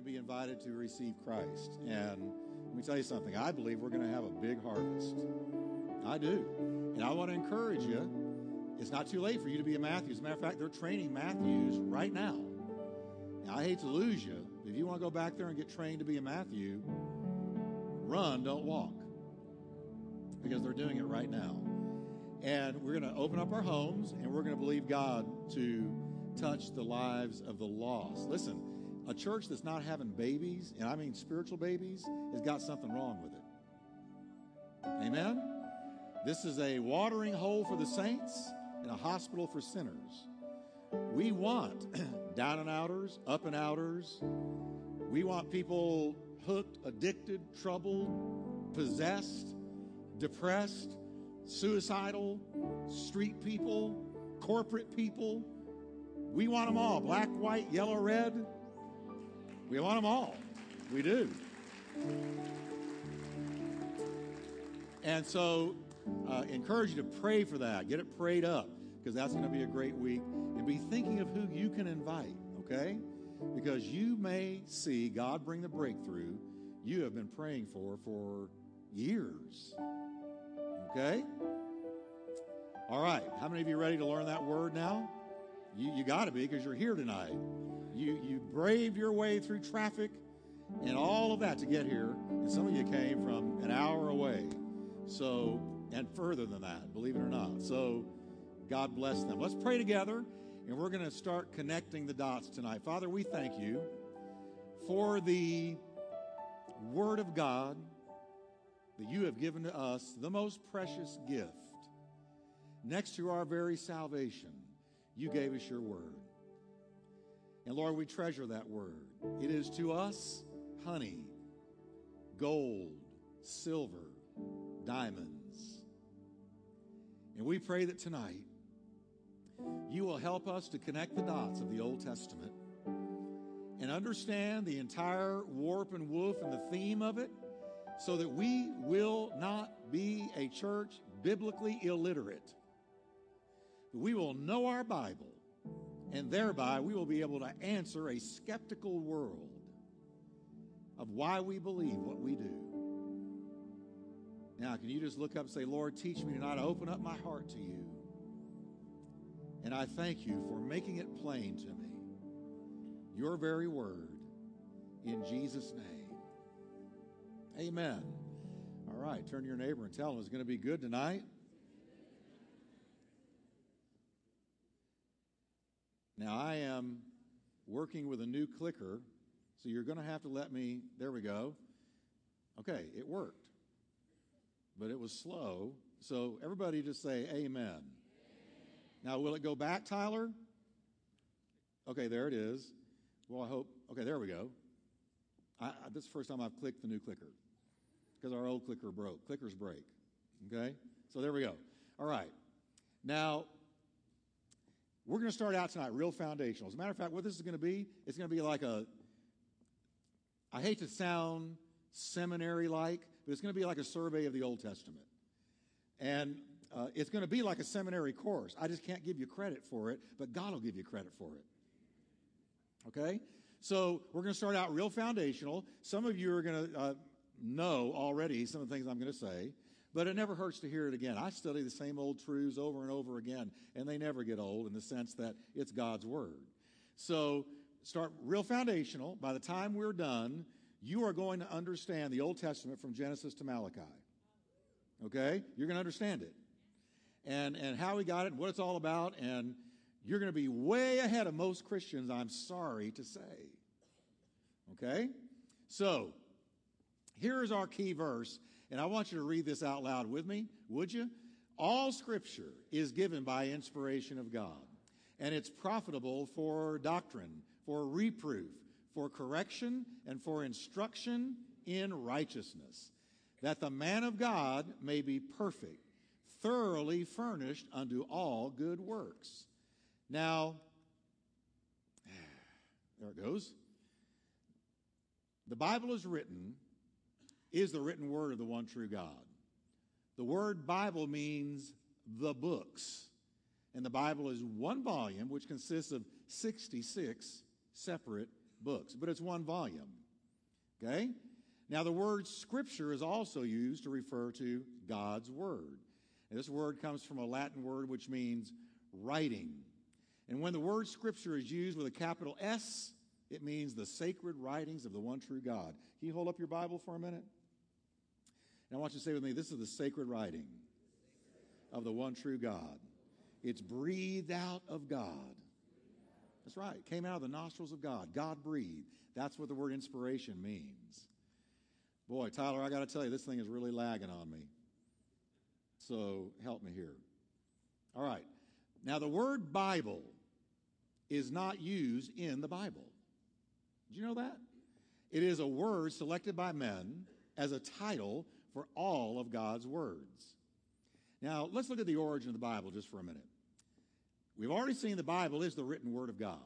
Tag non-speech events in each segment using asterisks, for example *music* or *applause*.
to be invited to receive Christ. And let me tell you something. I believe we're going to have a big harvest. I do. And I want to encourage you. It's not too late for you to be a Matthews. As a matter of fact, they're training Matthews right now. now I hate to lose you. If you want to go back there and get trained to be a Matthew, run, don't walk. Because they're doing it right now. And we're going to open up our homes and we're going to believe God to touch the lives of the lost. Listen, a church that's not having babies, and I mean spiritual babies, has got something wrong with it. Amen? This is a watering hole for the saints and a hospital for sinners. We want *clears throat* down and outers, up and outers. We want people hooked, addicted, troubled, possessed, depressed, suicidal, street people, corporate people. We want them all black, white, yellow, red. We want them all. We do. And so, uh, encourage you to pray for that. Get it prayed up because that's going to be a great week. And be thinking of who you can invite, okay? Because you may see God bring the breakthrough you have been praying for for years. Okay? All right. How many of you ready to learn that word now? You, you got to be because you're here tonight. Braved your way through traffic and all of that to get here. And some of you came from an hour away. So, and further than that, believe it or not. So, God bless them. Let's pray together and we're going to start connecting the dots tonight. Father, we thank you for the Word of God that you have given to us the most precious gift. Next to our very salvation, you gave us your word. And Lord, we treasure that word. It is to us honey, gold, silver, diamonds. And we pray that tonight you will help us to connect the dots of the Old Testament and understand the entire warp and woof and the theme of it so that we will not be a church biblically illiterate. We will know our Bible, and thereby we will be able to answer a skeptical world of why we believe what we do. Now, can you just look up and say, Lord, teach me tonight to open up my heart to you? And I thank you for making it plain to me, your very word, in Jesus' name. Amen. All right, turn to your neighbor and tell him it's going to be good tonight. Now, I am working with a new clicker, so you're going to have to let me. There we go. Okay, it worked, but it was slow. So, everybody just say amen. amen. Now, will it go back, Tyler? Okay, there it is. Well, I hope. Okay, there we go. I, I, this is the first time I've clicked the new clicker because our old clicker broke. Clickers break. Okay? So there we go. All right. Now, we're going to start out tonight real foundational. As a matter of fact, what this is going to be, it's going to be like a, I hate to sound seminary like, but it's going to be like a survey of the Old Testament. And uh, it's going to be like a seminary course. I just can't give you credit for it, but God will give you credit for it. Okay? So we're going to start out real foundational. Some of you are going to uh, know already some of the things I'm going to say, but it never hurts to hear it again. I study the same old truths over and over again, and they never get old in the sense that it's God's Word. So start real foundational. By the time we're done, you are going to understand the Old Testament from Genesis to Malachi. Okay? You're going to understand it. And, and how we got it and what it's all about, and you're going to be way ahead of most Christians, I'm sorry to say. Okay? So, here's our key verse, and I want you to read this out loud with me, would you? All scripture is given by inspiration of God, and it's profitable for doctrine, for reproof, for correction, and for instruction in righteousness, that the man of God may be perfect, thoroughly furnished unto all good works. Now, *sighs* there it goes. The Bible is written, is the written word of the one true God. The word Bible means the books. And the Bible is one volume which consists of 66 separate books, but it's one volume. Okay? Now, the word scripture is also used to refer to God's word. And this word comes from a Latin word which means writing. And when the word scripture is used with a capital S, it means the sacred writings of the one true God. Can you hold up your Bible for a minute? And I want you to say with me this is the sacred writing of the one true God. It's breathed out of God. That's right. Came out of the nostrils of God. God breathed. That's what the word inspiration means. Boy, Tyler, I got to tell you, this thing is really lagging on me. So help me here. All right. Now, the word Bible is not used in the Bible. Did you know that? It is a word selected by men as a title for all of God's words. Now, let's look at the origin of the Bible just for a minute. We've already seen the Bible is the written word of God.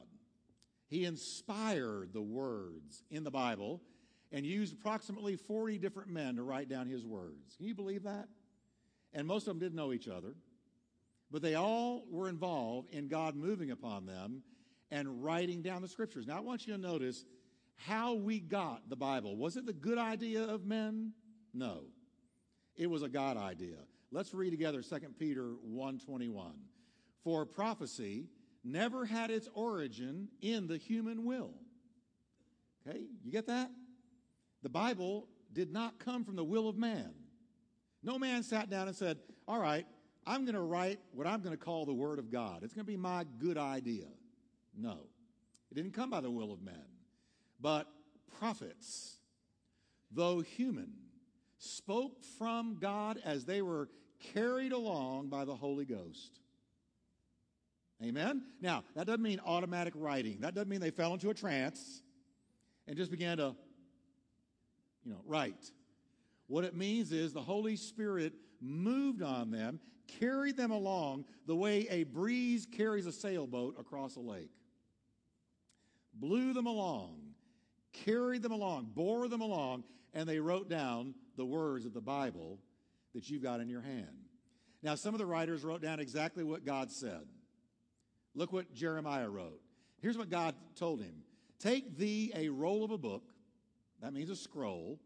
He inspired the words in the Bible and used approximately 40 different men to write down his words. Can you believe that? And most of them didn't know each other, but they all were involved in God moving upon them and writing down the scriptures. Now, I want you to notice how we got the Bible. Was it the good idea of men? No. It was a God idea. Let's read together 2 Peter 1:21. For prophecy never had its origin in the human will. Okay? You get that? The Bible did not come from the will of man. No man sat down and said, All right, I'm going to write what I'm going to call the Word of God. It's going to be my good idea. No, it didn't come by the will of men. But prophets, though human, spoke from God as they were carried along by the Holy Ghost. Amen? Now, that doesn't mean automatic writing. That doesn't mean they fell into a trance and just began to you know, write. What it means is the Holy Spirit moved on them, carried them along the way a breeze carries a sailboat across a lake. Blew them along, carried them along, bore them along, and they wrote down the words of the Bible that you've got in your hand. Now, some of the writers wrote down exactly what God said. Look what Jeremiah wrote. Here's what God told him Take thee a roll of a book that means a scroll,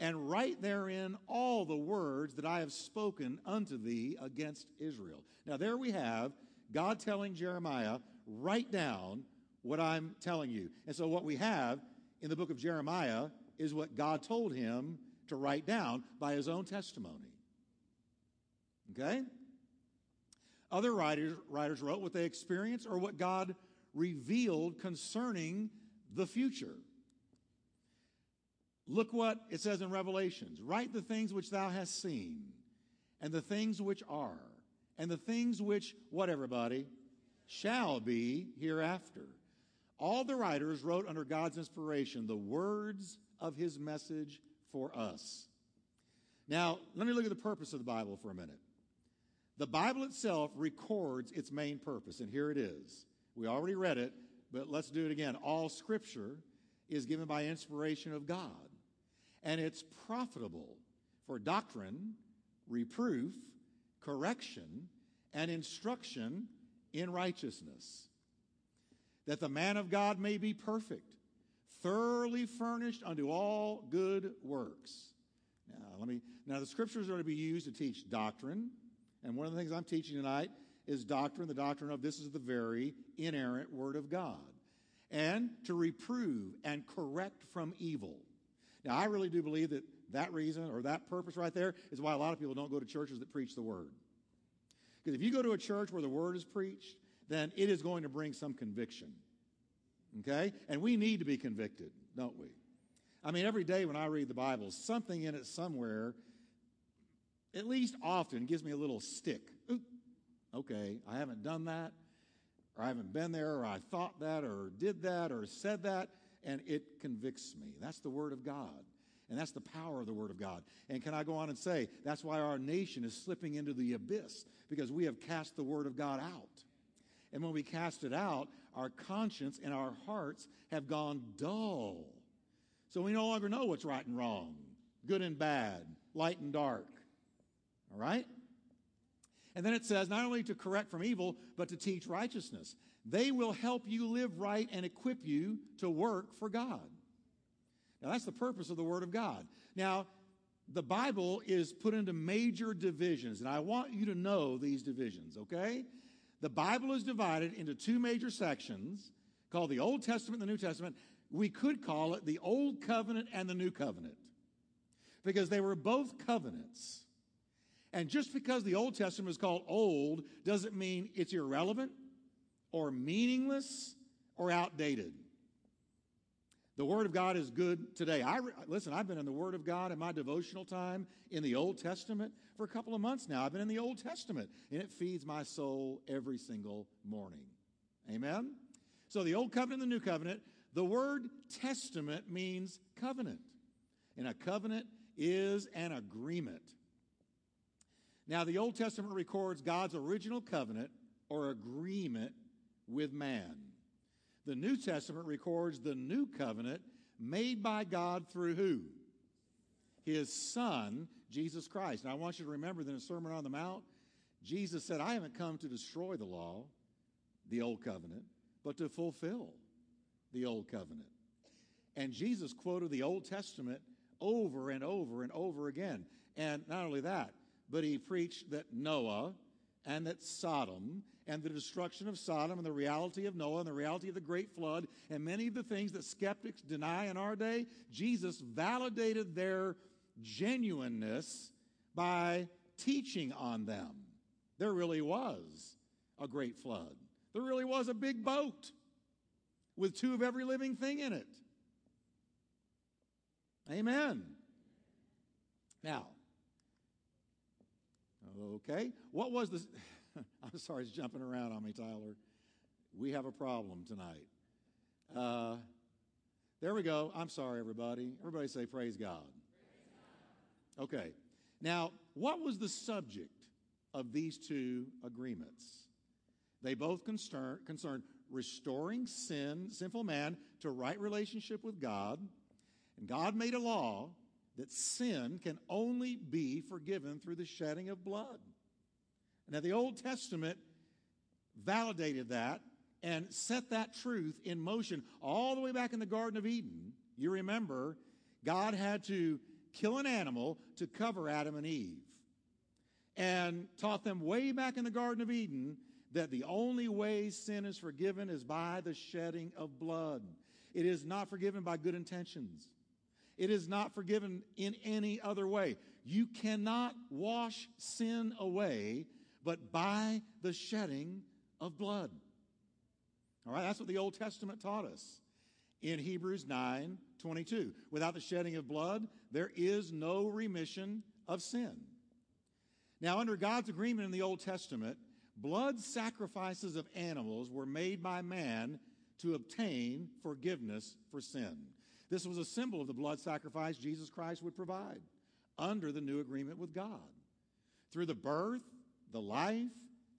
and write therein all the words that I have spoken unto thee against Israel. Now, there we have God telling Jeremiah, write down what I'm telling you. And so, what we have in the book of Jeremiah is what God told him to write down by his own testimony. Okay? Other writers, writers wrote what they experienced or what God revealed concerning the future. Look what it says in Revelations write the things which thou hast seen, and the things which are, and the things which, what everybody, shall be hereafter. All the writers wrote under God's inspiration the words of his message for us. Now, let me look at the purpose of the Bible for a minute. The Bible itself records its main purpose, and here it is. We already read it, but let's do it again. All scripture is given by inspiration of God and it's profitable for doctrine, reproof, correction, and instruction in righteousness, that the man of God may be perfect, thoroughly furnished unto all good works. Now, let me now the scriptures are to be used to teach doctrine, and one of the things I'm teaching tonight is doctrine, the doctrine of this is the very inerrant word of God, and to reprove and correct from evil. Now, I really do believe that that reason or that purpose right there is why a lot of people don't go to churches that preach the word. Because if you go to a church where the word is preached, then it is going to bring some conviction. Okay? And we need to be convicted, don't we? I mean, every day when I read the Bible, something in it somewhere, at least often, gives me a little stick. Oop, okay, I haven't done that, or I haven't been there, or I thought that, or did that, or said that and it convicts me. That's the Word of God. And that's the power of the Word of God. And can I go on and say, that's why our nation is slipping into the abyss, because we have cast the Word of God out. And when we cast it out, our conscience and our hearts have gone dull. So we no longer know what's right and wrong, good and bad, light and dark. All right? And then it says, not only to correct from evil, but to teach righteousness. they will help you live right and equip you to work for God. Now, that's the purpose of the Word of God. Now, the Bible is put into major divisions, and I want you to know these divisions, okay? The Bible is divided into two major sections called the Old Testament and the New Testament. We could call it the Old Covenant and the New Covenant because they were both covenants. And just because the Old Testament is called old doesn't mean it's irrelevant or meaningless or outdated. The Word of God is good today. I listen. I've been in the Word of God in my devotional time in the Old Testament for a couple of months now. I've been in the Old Testament, and it feeds my soul every single morning. Amen. So the Old Covenant and the New Covenant. The word testament means covenant, and a covenant is an agreement. Now, the Old Testament records God's original covenant or agreement with man. The New Testament records the new covenant made by God through who? His Son, Jesus Christ. Now, I want you to remember that in the Sermon on the Mount, Jesus said, I haven't come to destroy the law, the old covenant, but to fulfill the old covenant. And Jesus quoted the Old Testament over and over and over again. And not only that, but he preached that Noah and that Sodom and the destruction of Sodom and the reality of Noah and the reality of the great flood and many of the things that skeptics deny in our day, Jesus validated their genuineness by teaching on them. There really was a great flood. There really was a big boat with two of every living thing in it. Amen. Now, Okay. What was this? *laughs* I'm sorry, it's jumping around on me, Tyler. We have a problem tonight. Uh, there we go. I'm sorry, everybody. Everybody say, Praise God. Praise God. Okay. Now, what was the subject of these two agreements? They both concern, concerned restoring sin, sinful man, to right relationship with God. And God made a law that sin can only be forgiven through the shedding of blood. Now, the Old Testament validated that and set that truth in motion all the way back in the Garden of Eden. You remember, God had to kill an animal to cover Adam and Eve and taught them way back in the Garden of Eden that the only way sin is forgiven is by the shedding of blood. It is not forgiven by good intentions. It is not forgiven in any other way. You cannot wash sin away but by the shedding of blood. All right, that's what the Old Testament taught us in Hebrews 9 22. Without the shedding of blood, there is no remission of sin. Now, under God's agreement in the Old Testament, blood sacrifices of animals were made by man to obtain forgiveness for sin. This was a symbol of the blood sacrifice Jesus Christ would provide under the new agreement with God. Through the birth, the life,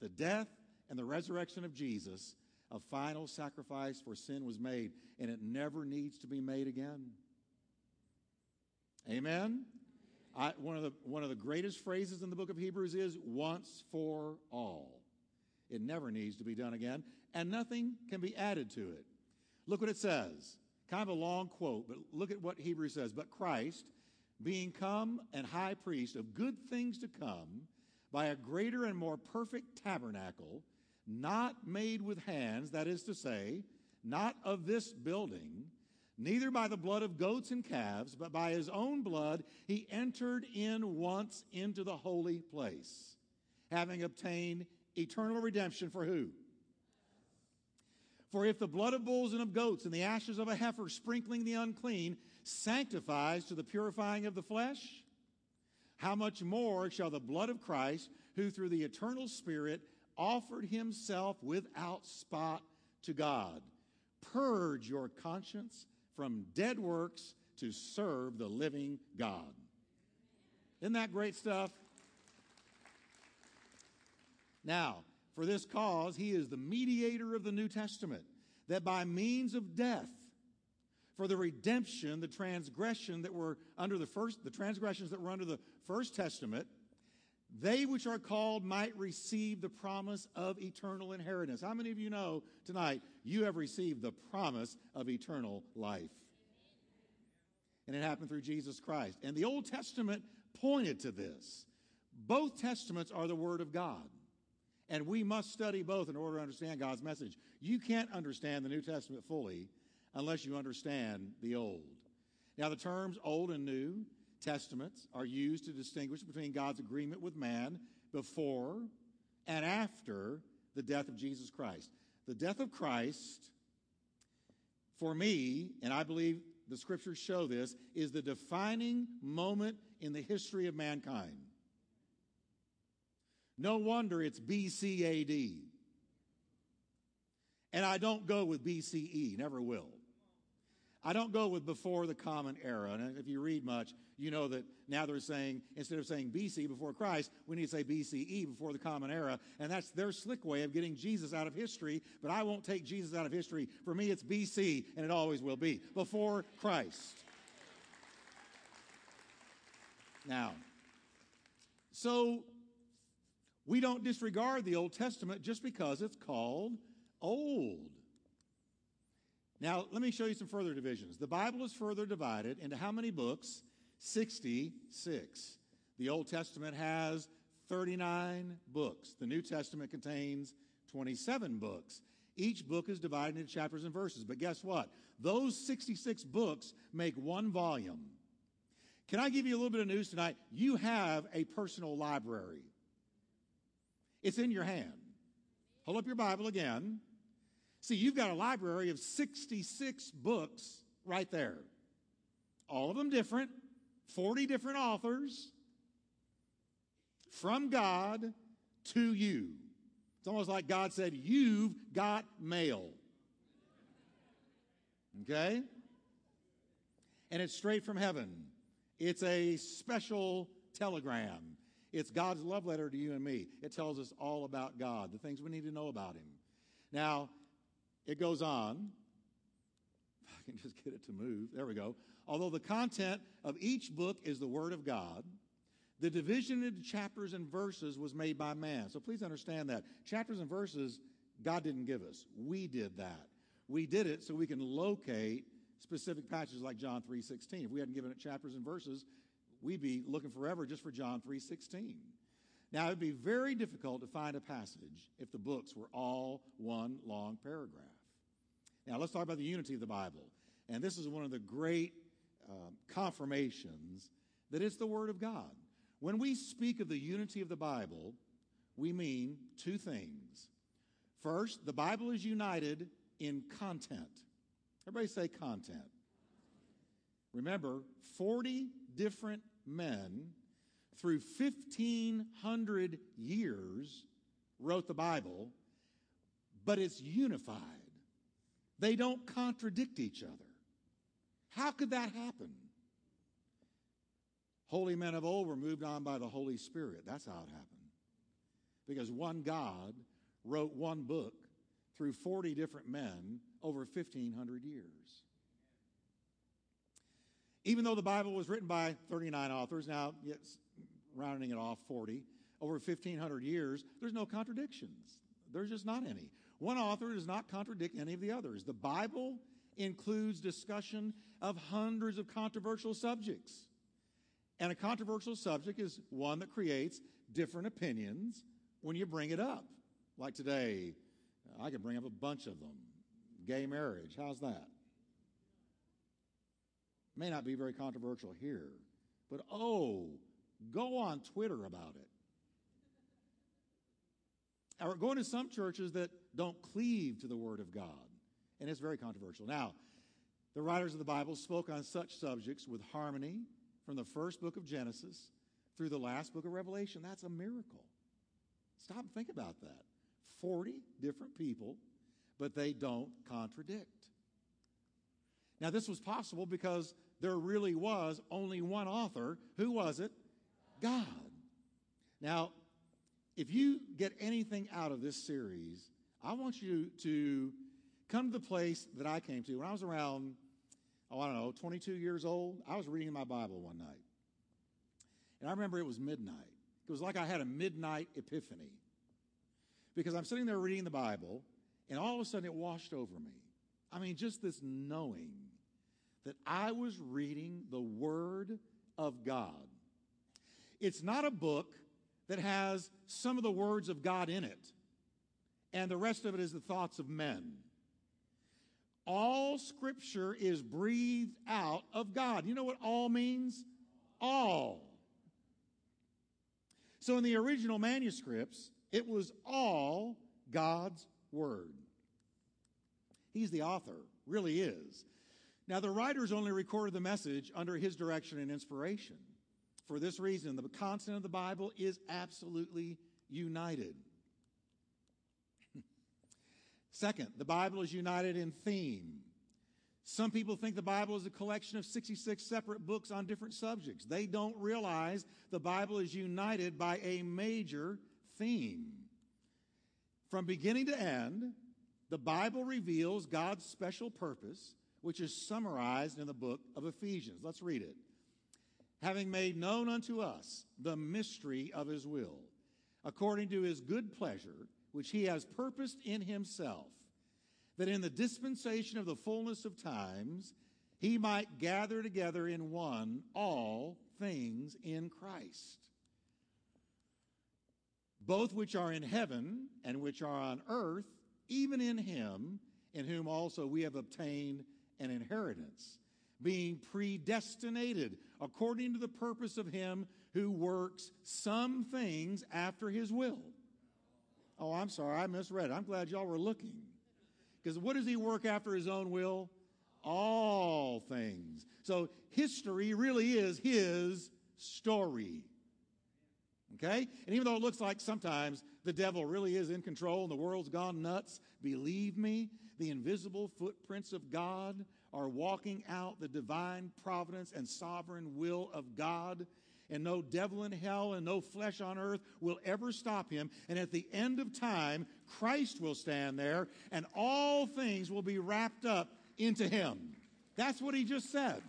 the death, and the resurrection of Jesus, a final sacrifice for sin was made, and it never needs to be made again. Amen? I, one, of the, one of the greatest phrases in the book of Hebrews is once for all. It never needs to be done again, and nothing can be added to it. Look what it says. Kind of a long quote, but look at what Hebrews says. But Christ, being come and high priest of good things to come, by a greater and more perfect tabernacle, not made with hands, that is to say, not of this building, neither by the blood of goats and calves, but by his own blood, he entered in once into the holy place, having obtained eternal redemption for who? For if the blood of bulls and of goats and the ashes of a heifer sprinkling the unclean sanctifies to the purifying of the flesh, how much more shall the blood of Christ, who through the eternal Spirit offered himself without spot to God, purge your conscience from dead works to serve the living God? Isn't that great stuff? Now, for this cause, he is the mediator of the New Testament, that by means of death, for the redemption, the transgression that were under the first, the transgressions that were under the first testament, they which are called might receive the promise of eternal inheritance. How many of you know tonight you have received the promise of eternal life? And it happened through Jesus Christ. And the Old Testament pointed to this. Both Testaments are the Word of God. And we must study both in order to understand God's message. You can't understand the New Testament fully unless you understand the Old. Now, the terms Old and New Testaments are used to distinguish between God's agreement with man before and after the death of Jesus Christ. The death of Christ, for me, and I believe the scriptures show this, is the defining moment in the history of mankind. No wonder it's BCAD. And I don't go with BCE, never will. I don't go with before the common era. And if you read much, you know that now they're saying, instead of saying BC before Christ, we need to say BCE before the common era. And that's their slick way of getting Jesus out of history. But I won't take Jesus out of history. For me, it's BC, and it always will be before Christ. Now, so we don't disregard the Old Testament just because it's called old. Now, let me show you some further divisions. The Bible is further divided into how many books? 66. The Old Testament has 39 books. The New Testament contains 27 books. Each book is divided into chapters and verses. But guess what? Those 66 books make one volume. Can I give you a little bit of news tonight? You have a personal library. It's in your hand. Hold up your Bible again. See, you've got a library of 66 books right there. All of them different, 40 different authors from God to you. It's almost like God said, You've got mail. Okay? And it's straight from heaven. It's a special telegram. It's God's love letter to you and me. It tells us all about God, the things we need to know about Him. Now, it goes on. Can just get it to move. There we go. Although the content of each book is the Word of God, the division into chapters and verses was made by man. So please understand that. Chapters and verses, God didn't give us. We did that. We did it so we can locate specific passages like John 3.16. If we hadn't given it chapters and verses, we'd be looking forever just for John 3.16. Now, it would be very difficult to find a passage if the books were all one long paragraph. Now, let's talk about the unity of the Bible. And this is one of the great um, confirmations that it's the Word of God. When we speak of the unity of the Bible, we mean two things. First, the Bible is united in content. Everybody say content. Remember, 40 different men through 1,500 years wrote the Bible, but it's unified. They don't contradict each other. How could that happen? Holy men of old were moved on by the Holy Spirit. That's how it happened. Because one God wrote one book through 40 different men over 1,500 years. Even though the Bible was written by 39 authors, now, yes, rounding it off 40, over 1,500 years, there's no contradictions. There's just not any. One author does not contradict any of the others. The Bible includes discussion of hundreds of controversial subjects. And a controversial subject is one that creates different opinions when you bring it up. Like today, I could bring up a bunch of them. Gay marriage, how's that? May not be very controversial here, but oh, go on Twitter about it. Or going to some churches that don't cleave to the Word of God, and it's very controversial. Now, the writers of the Bible spoke on such subjects with harmony from the first book of Genesis through the last book of Revelation. That's a miracle. Stop and think about that. 40 different people, but they don't contradict. Now, this was possible because there really was only one author. Who was it? God. Now, if you get anything out of this series, I want you to come to the place that I came to. When I was around, oh, I don't know, 22 years old, I was reading my Bible one night. And I remember it was midnight It was like I had a midnight epiphany. Because I'm sitting there reading the Bible, and all of a sudden it washed over me. I mean, just this knowing that I was reading the Word of God. It's not a book that has some of the words of God in it, and the rest of it is the thoughts of men. All scripture is breathed out of God. You know what all means? All. So in the original manuscripts, it was all God's Word. He's the author, really is. Now, the writers only recorded the message under his direction and inspiration. For this reason, the content of the Bible is absolutely united. Second, the Bible is united in theme. Some people think the Bible is a collection of 66 separate books on different subjects. They don't realize the Bible is united by a major theme. From beginning to end, the Bible reveals God's special purpose, which is summarized in the book of Ephesians. Let's read it. Having made known unto us the mystery of his will, according to his good pleasure, which he has purposed in himself that in the dispensation of the fullness of times he might gather together in one all things in Christ, both which are in heaven and which are on earth, even in him, in whom also we have obtained an inheritance, being predestinated according to the purpose of him who works some things after his will. Oh, I'm sorry, I misread. I'm glad y'all were looking. Because what does he work after his own will? All things. So history really is his story. Okay? And even though it looks like sometimes the devil really is in control and the world's gone nuts, believe me, the invisible footprints of God are walking out the divine providence and sovereign will of God and no devil in hell and no flesh on earth will ever stop him. And at the end of time, Christ will stand there and all things will be wrapped up into him. That's what he just said.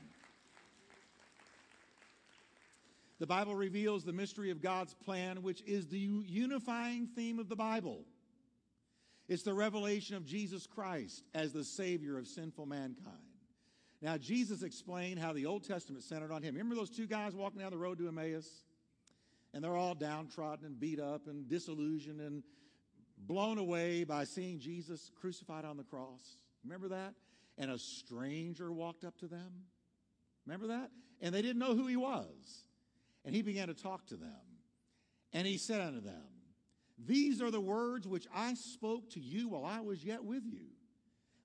The Bible reveals the mystery of God's plan, which is the unifying theme of the Bible. It's the revelation of Jesus Christ as the Savior of sinful mankind. Now, Jesus explained how the Old Testament centered on him. Remember those two guys walking down the road to Emmaus? And they're all downtrodden and beat up and disillusioned and blown away by seeing Jesus crucified on the cross. Remember that? And a stranger walked up to them. Remember that? And they didn't know who he was. And he began to talk to them. And he said unto them, These are the words which I spoke to you while I was yet with you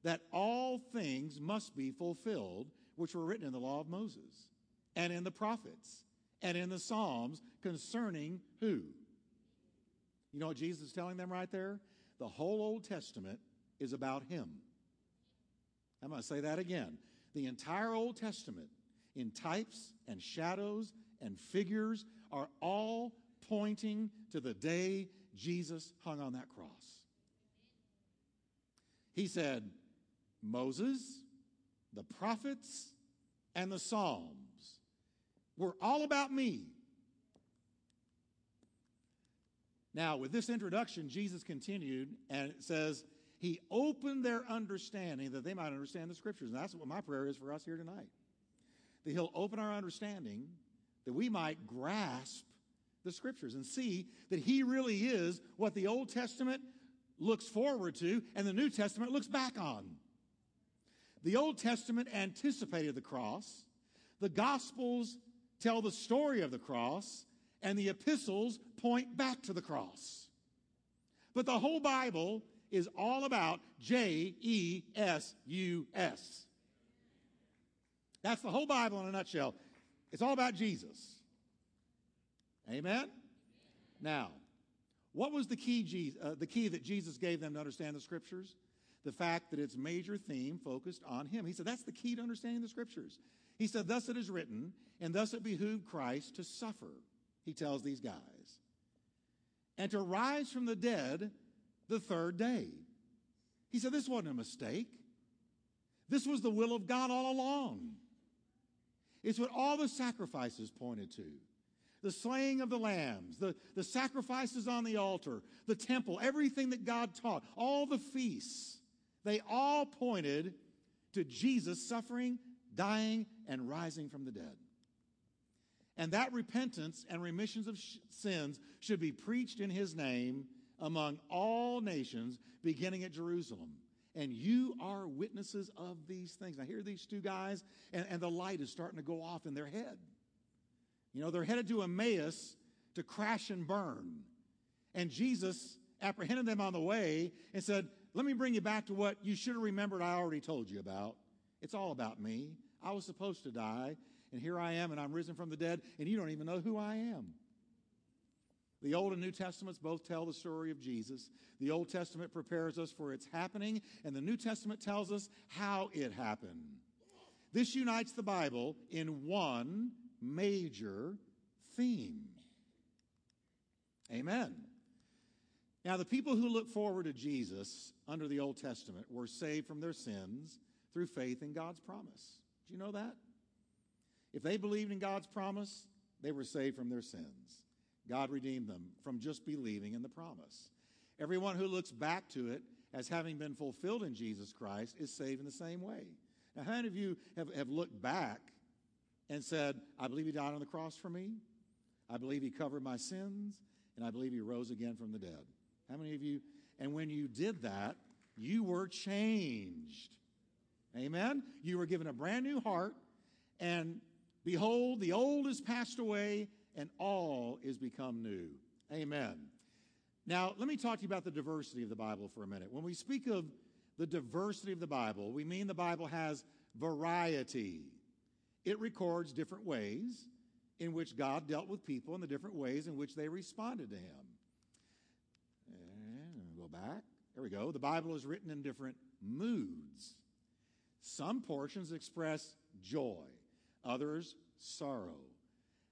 that all things must be fulfilled which were written in the law of Moses and in the prophets and in the Psalms concerning who? You know what Jesus is telling them right there? The whole Old Testament is about him. I'm going to say that again. The entire Old Testament, in types and shadows and figures, are all pointing to the day Jesus hung on that cross. He said, Moses, the prophets, and the Psalms were all about me. Now, with this introduction, Jesus continued, and it says, He opened their understanding that they might understand the Scriptures. And that's what my prayer is for us here tonight. That He'll open our understanding that we might grasp the Scriptures and see that He really is what the Old Testament looks forward to and the New Testament looks back on. The Old Testament anticipated the cross, the Gospels tell the story of the cross, and the epistles point back to the cross. But the whole Bible is all about J E S U S. That's the whole Bible in a nutshell. It's all about Jesus. Amen? Now, what was the key, uh, the key that Jesus gave them to understand the scriptures? The fact that its major theme focused on him. He said that's the key to understanding the scriptures. He said, Thus it is written, and thus it behooved Christ to suffer, he tells these guys, and to rise from the dead the third day. He said, This wasn't a mistake. This was the will of God all along. It's what all the sacrifices pointed to. the slaying of the lambs, the, the sacrifices on the altar, the temple, everything that God taught, all the feasts, they all pointed to Jesus suffering, dying, and rising from the dead. And that repentance and remissions of sh- sins should be preached in his name among all nations, beginning at Jerusalem. And you are witnesses of these things. Now, here are these two guys, and, and the light is starting to go off in their head. You know, they're headed to Emmaus to crash and burn. And Jesus apprehended them on the way and said, Let me bring you back to what you should have remembered I already told you about. It's all about me. I was supposed to die, and here I am, and I'm risen from the dead, and you don't even know who I am. The Old and New Testaments both tell the story of Jesus. The Old Testament prepares us for its happening, and the New Testament tells us how it happened. This unites the Bible in one major theme. Amen. Now, the people who look forward to Jesus under the Old Testament were saved from their sins through faith in God's promise. Do you know that? If they believed in God's promise, they were saved from their sins. God redeemed them from just believing in the promise. Everyone who looks back to it as having been fulfilled in Jesus Christ is saved in the same way. Now, how many of you have, have looked back and said, I believe he died on the cross for me, I believe he covered my sins, and I believe he rose again from the dead? How many of you? And when you did that, you were changed. Amen? You were given a brand new heart, and behold, the old is passed away, and all is become new. Amen. Now, let me talk to you about the diversity of the Bible for a minute. When we speak of the diversity of the Bible, we mean the Bible has variety. It records different ways in which God dealt with people and the different ways in which they responded to Him. And go back. There we go. The Bible is written in different moods. Some portions express joy, others sorrow.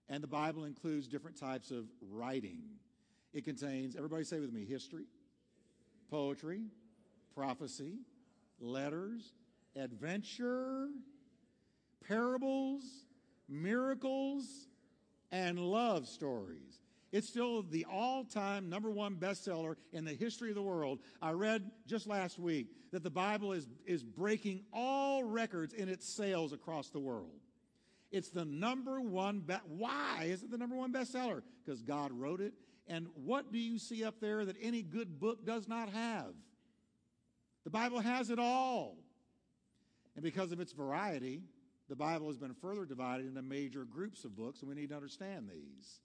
And the Bible includes different types of writing. It contains, everybody say with me, history, poetry, prophecy, letters, adventure, parables, miracles, and love stories. It's still the all time number one bestseller in the history of the world. I read just last week that the Bible is, is breaking all records in its sales across the world. It's the number one. Be- Why is it the number one bestseller? Because God wrote it. And what do you see up there that any good book does not have? The Bible has it all. And because of its variety, the Bible has been further divided into major groups of books, and we need to understand these.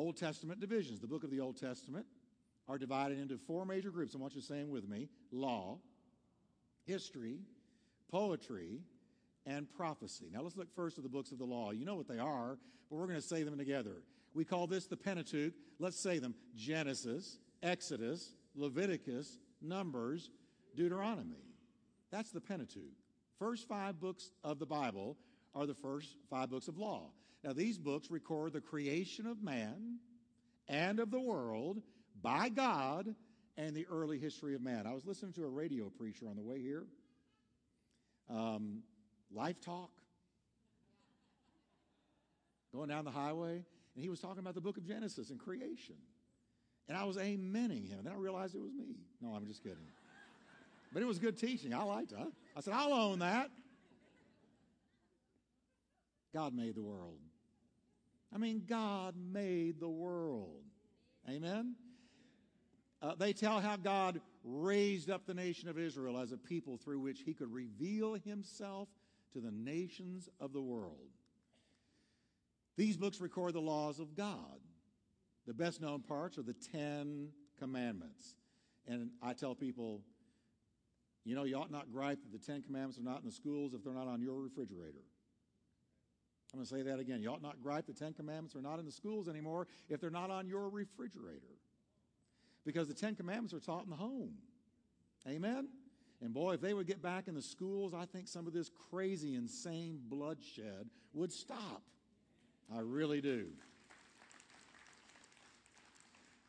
Old Testament divisions. The book of the Old Testament are divided into four major groups. I want you to say them with me law, history, poetry, and prophecy. Now let's look first at the books of the law. You know what they are, but we're going to say them together. We call this the Pentateuch. Let's say them Genesis, Exodus, Leviticus, Numbers, Deuteronomy. That's the Pentateuch. First five books of the Bible are the first five books of law. Now, these books record the creation of man and of the world by God and the early history of man. I was listening to a radio preacher on the way here. Um, Life Talk, going down the highway, and he was talking about the book of Genesis and creation. And I was amening him. And then I realized it was me. No, I'm just kidding. But it was good teaching. I liked it. I said, I'll own that. God made the world. I mean, God made the world. Amen? Uh, they tell how God raised up the nation of Israel as a people through which he could reveal himself to the nations of the world. These books record the laws of God. The best known parts are the Ten Commandments. And I tell people, you know, you ought not gripe that the Ten Commandments are not in the schools if they're not on your refrigerator. I'm going to say that again. You ought not gripe the Ten Commandments are not in the schools anymore if they're not on your refrigerator. Because the Ten Commandments are taught in the home. Amen? And boy, if they would get back in the schools, I think some of this crazy, insane bloodshed would stop. I really do.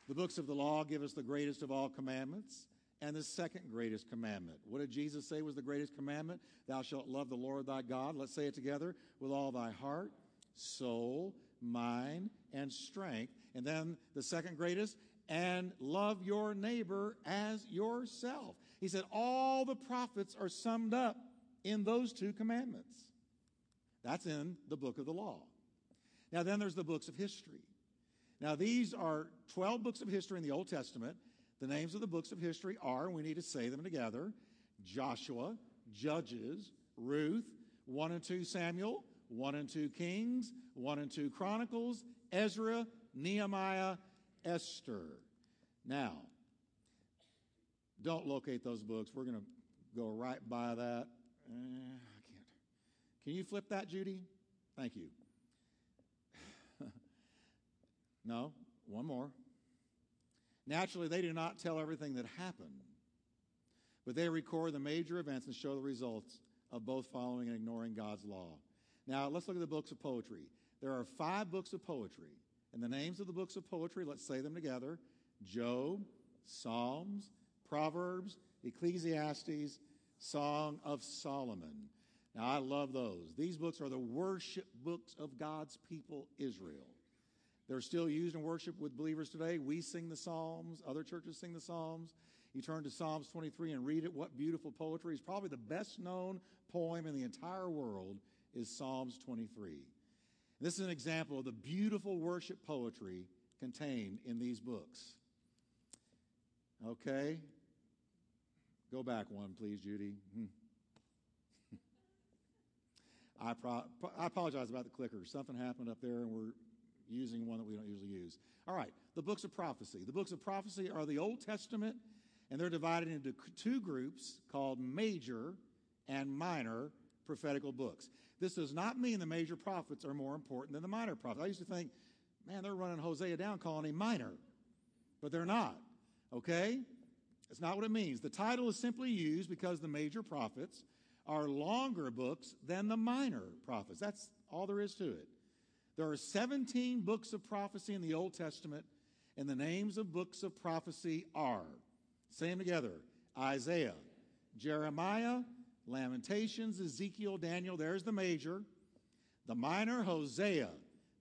The books of the law give us the greatest of all commandments and the second greatest commandment. What did Jesus say was the greatest commandment? Thou shalt love the Lord thy God. Let's say it together with all thy heart, soul, mind, and strength. And then the second greatest, and love your neighbor as yourself. He said all the prophets are summed up in those two commandments. That's in the book of the law. Now, then there's the books of history. Now, these are 12 books of history in the Old Testament. The names of the books of history are, we need to say them together Joshua, Judges, Ruth, 1 and 2 Samuel, 1 and 2 Kings, 1 and 2 Chronicles, Ezra, Nehemiah, Esther. Now, don't locate those books. We're going to go right by that. Uh, I can't. Can you flip that, Judy? Thank you. *laughs* no, one more. Naturally, they do not tell everything that happened, but they record the major events and show the results of both following and ignoring God's law. Now, let's look at the books of poetry. There are five books of poetry. And the names of the books of poetry, let's say them together Job, Psalms, Proverbs, Ecclesiastes, Song of Solomon. Now, I love those. These books are the worship books of God's people, Israel. They're still used in worship with believers today. We sing the Psalms, other churches sing the Psalms. You turn to Psalms 23 and read it. What beautiful poetry. It's probably the best known poem in the entire world is Psalms 23. This is an example of the beautiful worship poetry contained in these books. Okay? Go back one, please, Judy. Hmm. *laughs* I, pro- I apologize about the clicker. Something happened up there, and we're using one that we don't usually use. All right, the books of prophecy. The books of prophecy are the Old Testament, and they're divided into two groups called major and minor prophetical books. This does not mean the major prophets are more important than the minor prophets. I used to think, man, they're running Hosea down calling him minor, but they're not. Okay? That's not what it means. The title is simply used because the major prophets are longer books than the minor prophets. That's all there is to it. There are 17 books of prophecy in the Old Testament, and the names of books of prophecy are, say them together Isaiah, Jeremiah, Lamentations, Ezekiel, Daniel, there's the major. The minor, Hosea,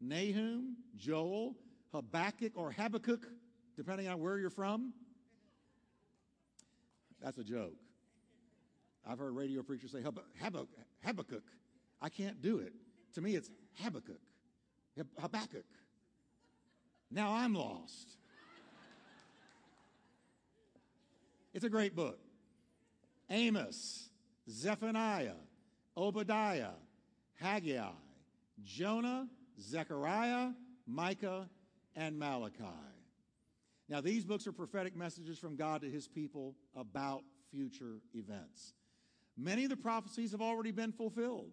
Nahum, Joel, Habakkuk or Habakkuk, depending on where you're from. That's a joke. I've heard radio preachers say Habakkuk. I can't do it. To me, it's Habakkuk. Habakkuk. Now I'm lost. It's a great book. Amos, Zephaniah, Obadiah, Haggai, Jonah, Zechariah, Micah, and Malachi. Now, these books are prophetic messages from God to his people about future events. Many of the prophecies have already been fulfilled,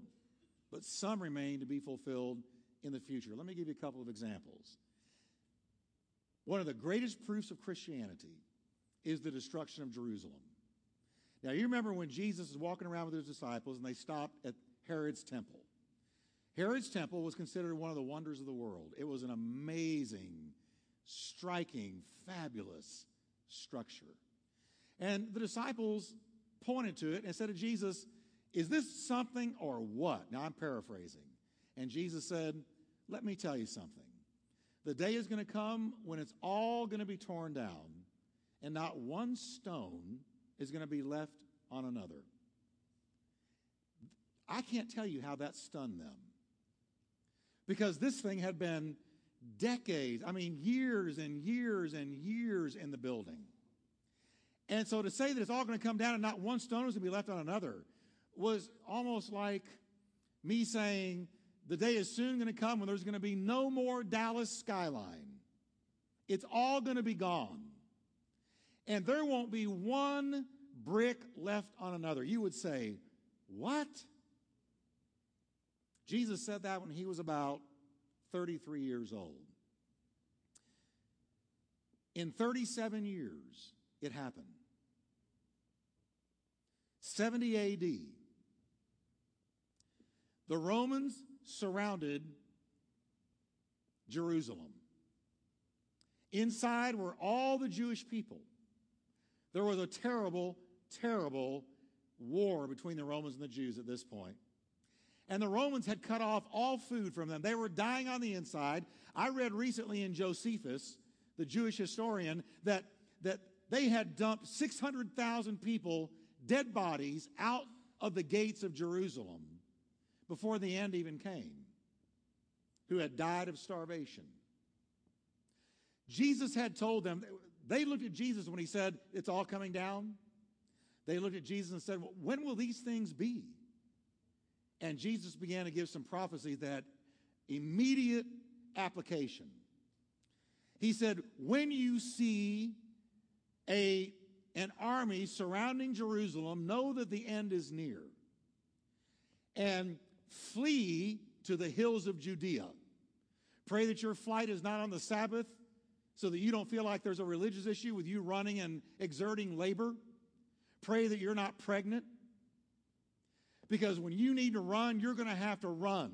but some remain to be fulfilled in the future. Let me give you a couple of examples. One of the greatest proofs of Christianity is the destruction of Jerusalem. Now, you remember when Jesus was walking around with his disciples and they stopped at Herod's temple. Herod's temple was considered one of the wonders of the world. It was an amazing, striking, fabulous structure. And the disciples pointed to it and said to Jesus, Is this something or what? Now, I'm paraphrasing. And Jesus said, Let me tell you something. The day is going to come when it's all going to be torn down, and not one stone is going to be left on another. I can't tell you how that stunned them. Because this thing had been decades, I mean, years and years and years in the building. And so to say that it's all going to come down and not one stone is going to be left on another was almost like me saying the day is soon going to come when there's going to be no more Dallas skyline. It's all going to be gone and there won't be one brick left on another. You would say, What? Jesus said that when he was about 33 years old. In 37 years, it happened. 70 AD, the Romans surrounded Jerusalem. Inside were all the Jewish people. There was a terrible, terrible war between the Romans and the Jews at this point. And the Romans had cut off all food from them. They were dying on the inside. I read recently in Josephus, the Jewish historian, that, that they had dumped 600,000 people, dead bodies, out of the gates of Jerusalem before the end even came, who had died of starvation. Jesus had told them, they looked at Jesus when he said, It's all coming down. They looked at Jesus and said, well, When will these things be? And Jesus began to give some prophecy that immediate application. He said, When you see a, an army surrounding Jerusalem, know that the end is near. And flee to the hills of Judea. Pray that your flight is not on the Sabbath so that you don't feel like there's a religious issue with you running and exerting labor. Pray that you're not pregnant. Because when you need to run, you're going to have to run.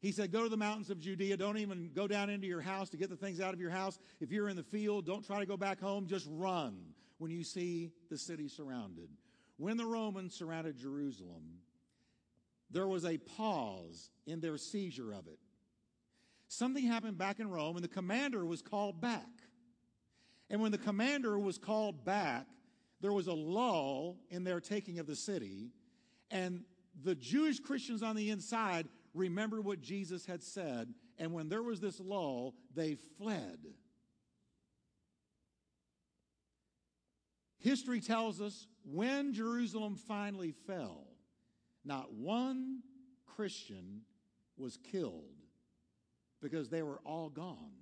He said, Go to the mountains of Judea. Don't even go down into your house to get the things out of your house. If you're in the field, don't try to go back home. Just run when you see the city surrounded. When the Romans surrounded Jerusalem, there was a pause in their seizure of it. Something happened back in Rome, and the commander was called back. And when the commander was called back, there was a lull in their taking of the city, and the Jewish Christians on the inside remembered what Jesus had said, and when there was this lull, they fled. History tells us when Jerusalem finally fell, not one Christian was killed because they were all gone.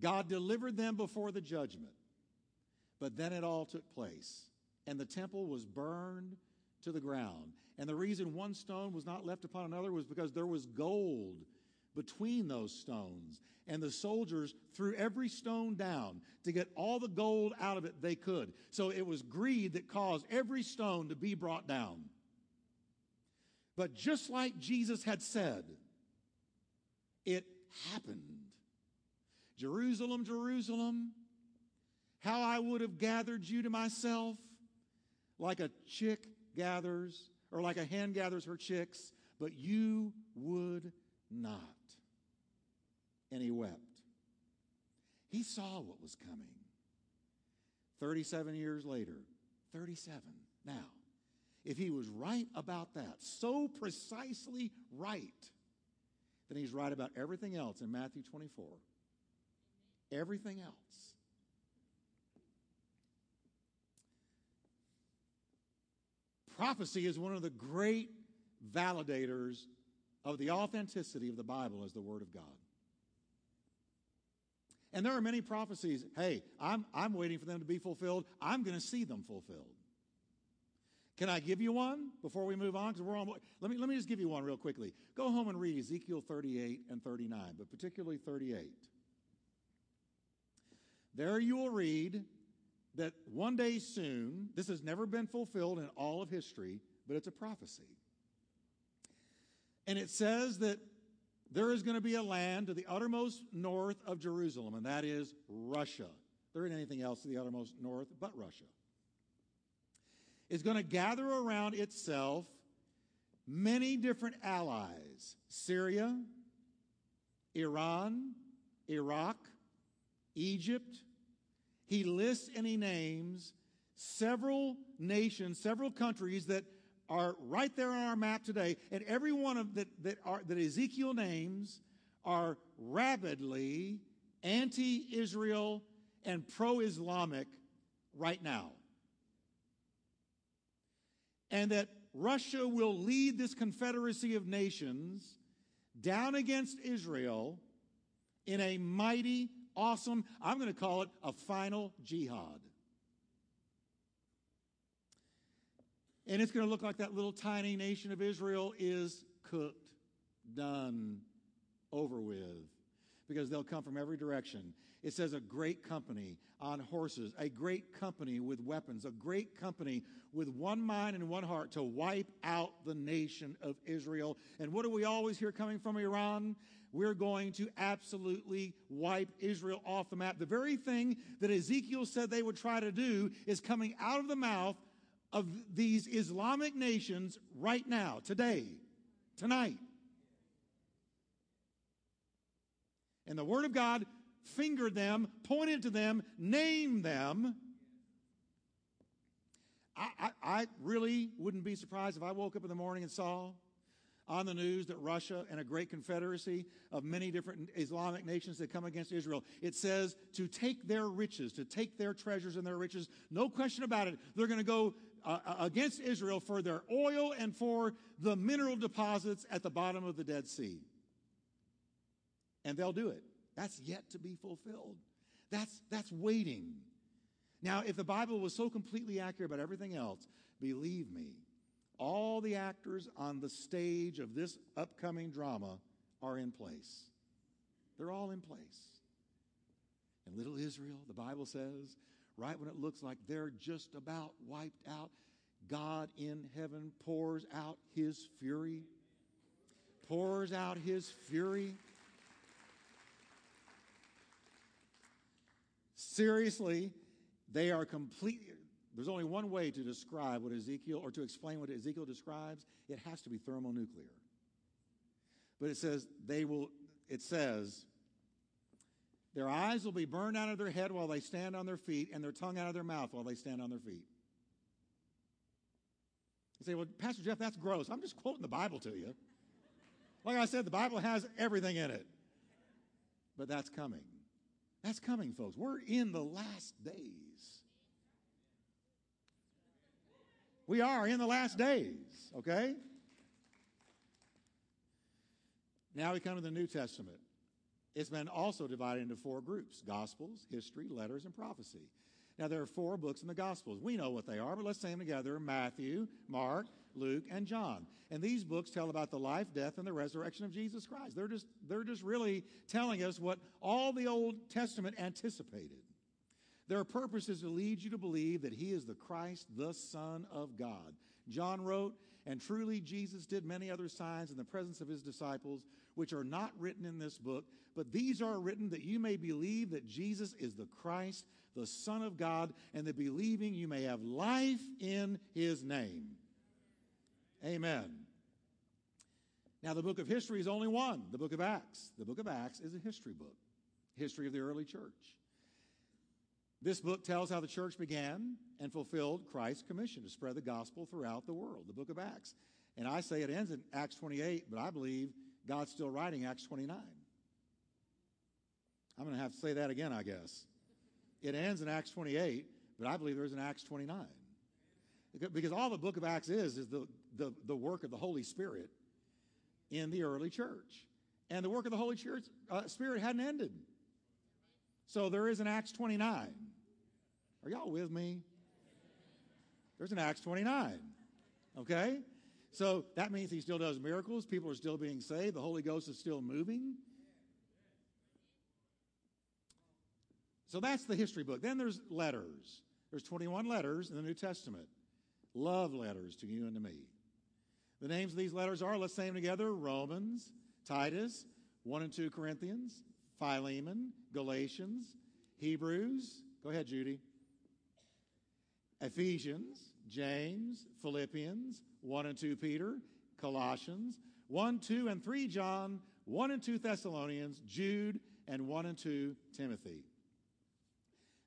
God delivered them before the judgment, but then it all took place, and the temple was burned to the ground. And the reason one stone was not left upon another was because there was gold between those stones. And the soldiers threw every stone down to get all the gold out of it they could. So it was greed that caused every stone to be brought down. But just like Jesus had said, it happened. Jerusalem, Jerusalem, how I would have gathered you to myself like a chick gathers, or like a hen gathers her chicks, but you would not. And he wept. He saw what was coming. 37 years later, 37. Now, if he was right about that, so precisely right, then he's right about everything else in Matthew 24. Everything else. Prophecy is one of the great validators of the authenticity of the Bible as the Word of God. And there are many prophecies. Hey, I'm, I'm waiting for them to be fulfilled. I'm going to see them fulfilled. Can I give you one before we move on? Because we're on. Let me let me just give you one real quickly. Go home and read Ezekiel 38 and 39, but particularly 38. There you will read that one day soon, this has never been fulfilled in all of history, but it's a prophecy. And it says that there is going to be a land to the uttermost north of Jerusalem, and that is Russia. There ain't anything else to the uttermost north but Russia is going to gather around itself many different allies Syria, Iran, Iraq, Egypt. He lists and he names several nations, several countries that are right there on our map today, and every one of that that, are, that Ezekiel names are rabidly anti-Israel and pro-Islamic right now and that Russia will lead this confederacy of nations down against Israel in a mighty, awesome, I'm going to call it a final jihad. And it's going to look like that little tiny nation of Israel is cooked, done, over with, because they'll come from every direction. It says a great company on horses, a great company with weapons, a great company with one mind and one heart to wipe out the nation of Israel. And what do we always hear coming from Iran? We're going to absolutely wipe Israel off the map. The very thing that Ezekiel said they would try to do is coming out of the mouth of these Islamic nations right now, today, tonight. And the Word of God fingered them, pointed to them, named them. I, I, I, really wouldn't be surprised if I woke up in the morning and saw on the news that Russia and a great confederacy of many different Islamic nations that come against Israel, it says to take their riches, to take their treasures and their riches. No question about it. They're going to go uh, uh, against Israel for their oil and for the mineral deposits at the bottom of the Dead Sea. And they'll do it. That's yet to be fulfilled. That's, that's waiting. Now, if the Bible was so completely accurate about everything else, believe me, all the actors on the stage of this upcoming drama are in place. They're all in place. And little Israel, the Bible says, right when it looks like they're just about wiped out, God in heaven pours out his fury. Pours out his fury. Seriously, they are completely. There's only one way to describe what Ezekiel, or to explain what Ezekiel describes. It has to be thermonuclear. But it says, they will, it says, their eyes will be burned out of their head while they stand on their feet, and their tongue out of their mouth while they stand on their feet. You say, well, Pastor Jeff, that's gross. I'm just quoting the Bible to you. Like I said, the Bible has everything in it. But that's coming. That's coming, folks. We're in the last days. We are in the last days, okay? Now we come to the New Testament. It's been also divided into four groups Gospels, history, letters, and prophecy. Now, there are four books in the Gospels. We know what they are, but let's say them together Matthew, Mark, Luke, and John. And these books tell about the life, death, and the resurrection of Jesus Christ. They're just, they're just really telling us what all the Old Testament anticipated. Their purpose is to lead you to believe that he is the Christ, the Son of God. John wrote, and truly Jesus did many other signs in the presence of his disciples, which are not written in this book, but these are written that you may believe that Jesus is the Christ, the Son of God, and that believing you may have life in his name. Amen. Now, the book of history is only one the book of Acts. The book of Acts is a history book, history of the early church. This book tells how the church began and fulfilled Christ's commission to spread the gospel throughout the world, the book of Acts. And I say it ends in Acts 28, but I believe God's still writing Acts 29. I'm going to have to say that again, I guess. It ends in Acts 28, but I believe there's an Acts 29. Because all the book of Acts is, is the, the, the work of the Holy Spirit in the early church. And the work of the Holy Church, uh, Spirit hadn't ended. So there is an Acts 29. Are y'all with me? There's an Acts 29. Okay? So that means he still does miracles. People are still being saved. The Holy Ghost is still moving. So that's the history book. Then there's letters. There's 21 letters in the New Testament. Love letters to you and to me. The names of these letters are, let's say them together Romans, Titus, 1 and 2 Corinthians, Philemon, Galatians, Hebrews. Go ahead, Judy. Ephesians, James, Philippians, 1 and 2 Peter, Colossians, 1, 2, and 3 John, 1 and 2 Thessalonians, Jude, and 1 and 2 Timothy.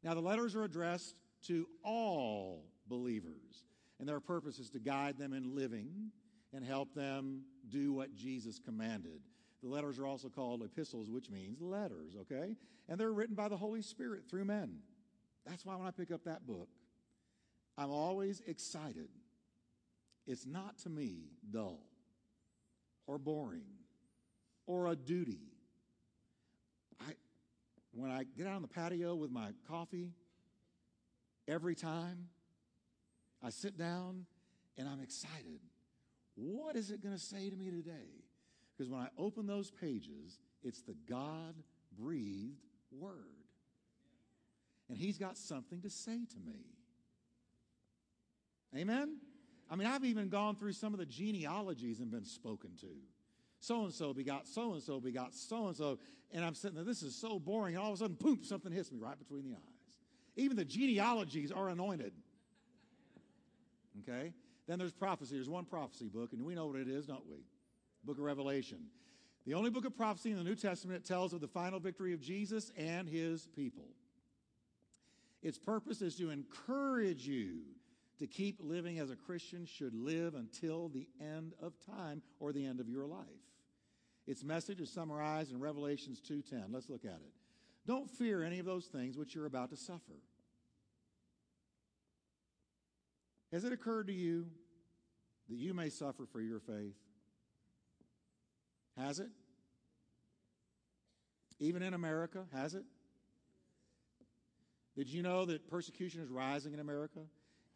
Now, the letters are addressed to all believers, and their purpose is to guide them in living and help them do what Jesus commanded. The letters are also called epistles, which means letters, okay? And they're written by the Holy Spirit through men. That's why when I pick up that book, I'm always excited. It's not to me dull or boring or a duty. I, when I get out on the patio with my coffee, every time I sit down and I'm excited. What is it going to say to me today? Because when I open those pages, it's the God breathed word. and He's got something to say to me. Amen? I mean, I've even gone through some of the genealogies and been spoken to. So and so begot so and so begot so and so. And I'm sitting there, this is so boring. And all of a sudden, boom, something hits me right between the eyes. Even the genealogies are anointed. Okay? Then there's prophecy. There's one prophecy book, and we know what it is, don't we? Book of Revelation. The only book of prophecy in the New Testament that tells of the final victory of Jesus and his people. Its purpose is to encourage you to keep living as a Christian should live until the end of time or the end of your life. Its message is summarized in Revelations 2:10. Let's look at it. Don't fear any of those things which you're about to suffer. Has it occurred to you that you may suffer for your faith? Has it? Even in America, has it? Did you know that persecution is rising in America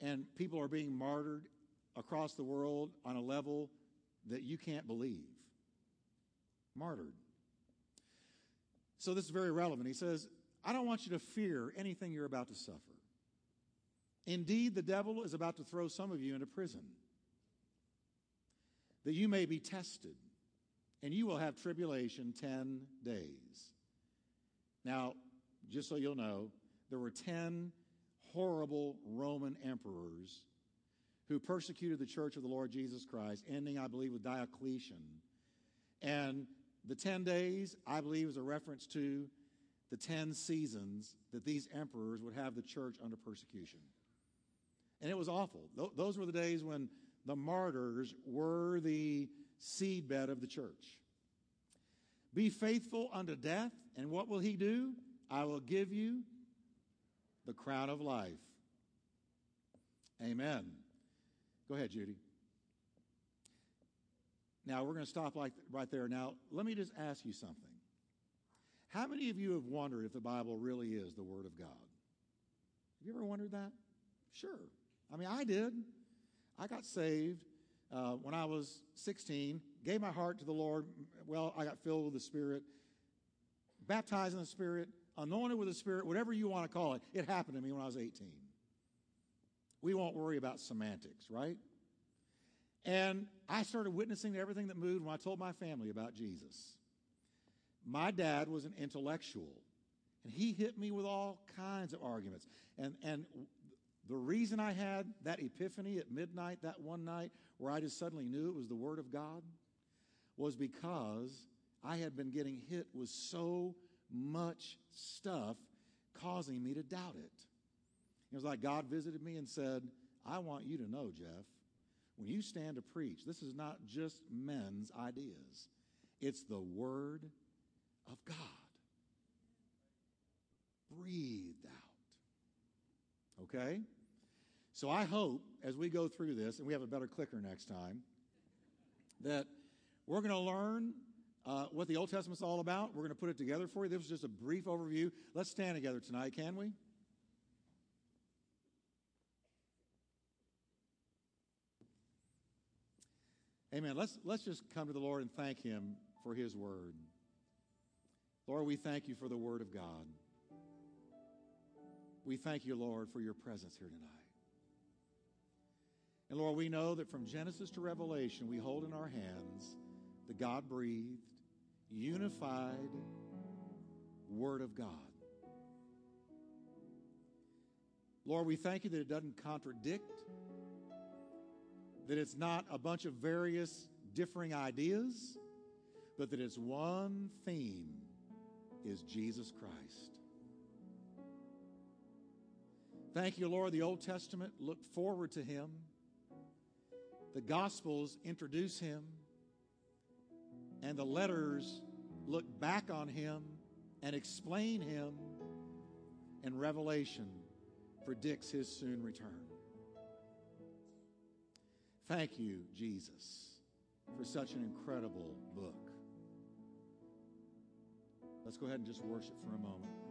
and people are being martyred across the world on a level that you can't believe? Martyred. So this is very relevant. He says, I don't want you to fear anything you're about to suffer. Indeed, the devil is about to throw some of you into prison that you may be tested, and you will have tribulation 10 days. Now, just so you'll know, there were 10 horrible Roman emperors who persecuted the church of the Lord Jesus Christ, ending, I believe, with Diocletian. And the 10 days, I believe, is a reference to the 10 seasons that these emperors would have the church under persecution. And it was awful. Those were the days when the martyrs were the seedbed of the church. Be faithful unto death, and what will he do? I will give you the crown of life. Amen. Go ahead, Judy. Now, we're going to stop like right there. Now, let me just ask you something. How many of you have wondered if the Bible really is the Word of God? Have you ever wondered that? Sure. I mean, I did. I got saved uh, when I was 16, gave my heart to the Lord. Well, I got filled with the Spirit, baptized in the Spirit, anointed with the Spirit, whatever you want to call it. It happened to me when I was 18. We won't worry about semantics, right? And I started witnessing everything that moved when I told my family about Jesus. My dad was an intellectual, and he hit me with all kinds of arguments. And, and the reason I had that epiphany at midnight that one night, where I just suddenly knew it was the Word of God, was because I had been getting hit with so much stuff causing me to doubt it. It was like God visited me and said, I want you to know, Jeff, when you stand to preach, this is not just men's ideas, it's the Word of God breathed out. Okay? So I hope as we go through this, and we have a better clicker next time, that we're going to learn uh, what the Old Testament's all about. We're going to put it together for you. This was just a brief overview. Let's stand together tonight, can we? Amen. Let's, let's just come to the Lord and thank Him for His word. Lord, we thank you for the word of God. We thank you, Lord, for your presence here tonight. And Lord, we know that from Genesis to Revelation, we hold in our hands the God breathed, unified Word of God. Lord, we thank you that it doesn't contradict, that it's not a bunch of various differing ideas, but that its one theme is Jesus Christ. Thank you, Lord. The Old Testament looked forward to him. The Gospels introduce him, and the letters look back on him and explain him, and Revelation predicts his soon return. Thank you, Jesus, for such an incredible book. Let's go ahead and just worship for a moment.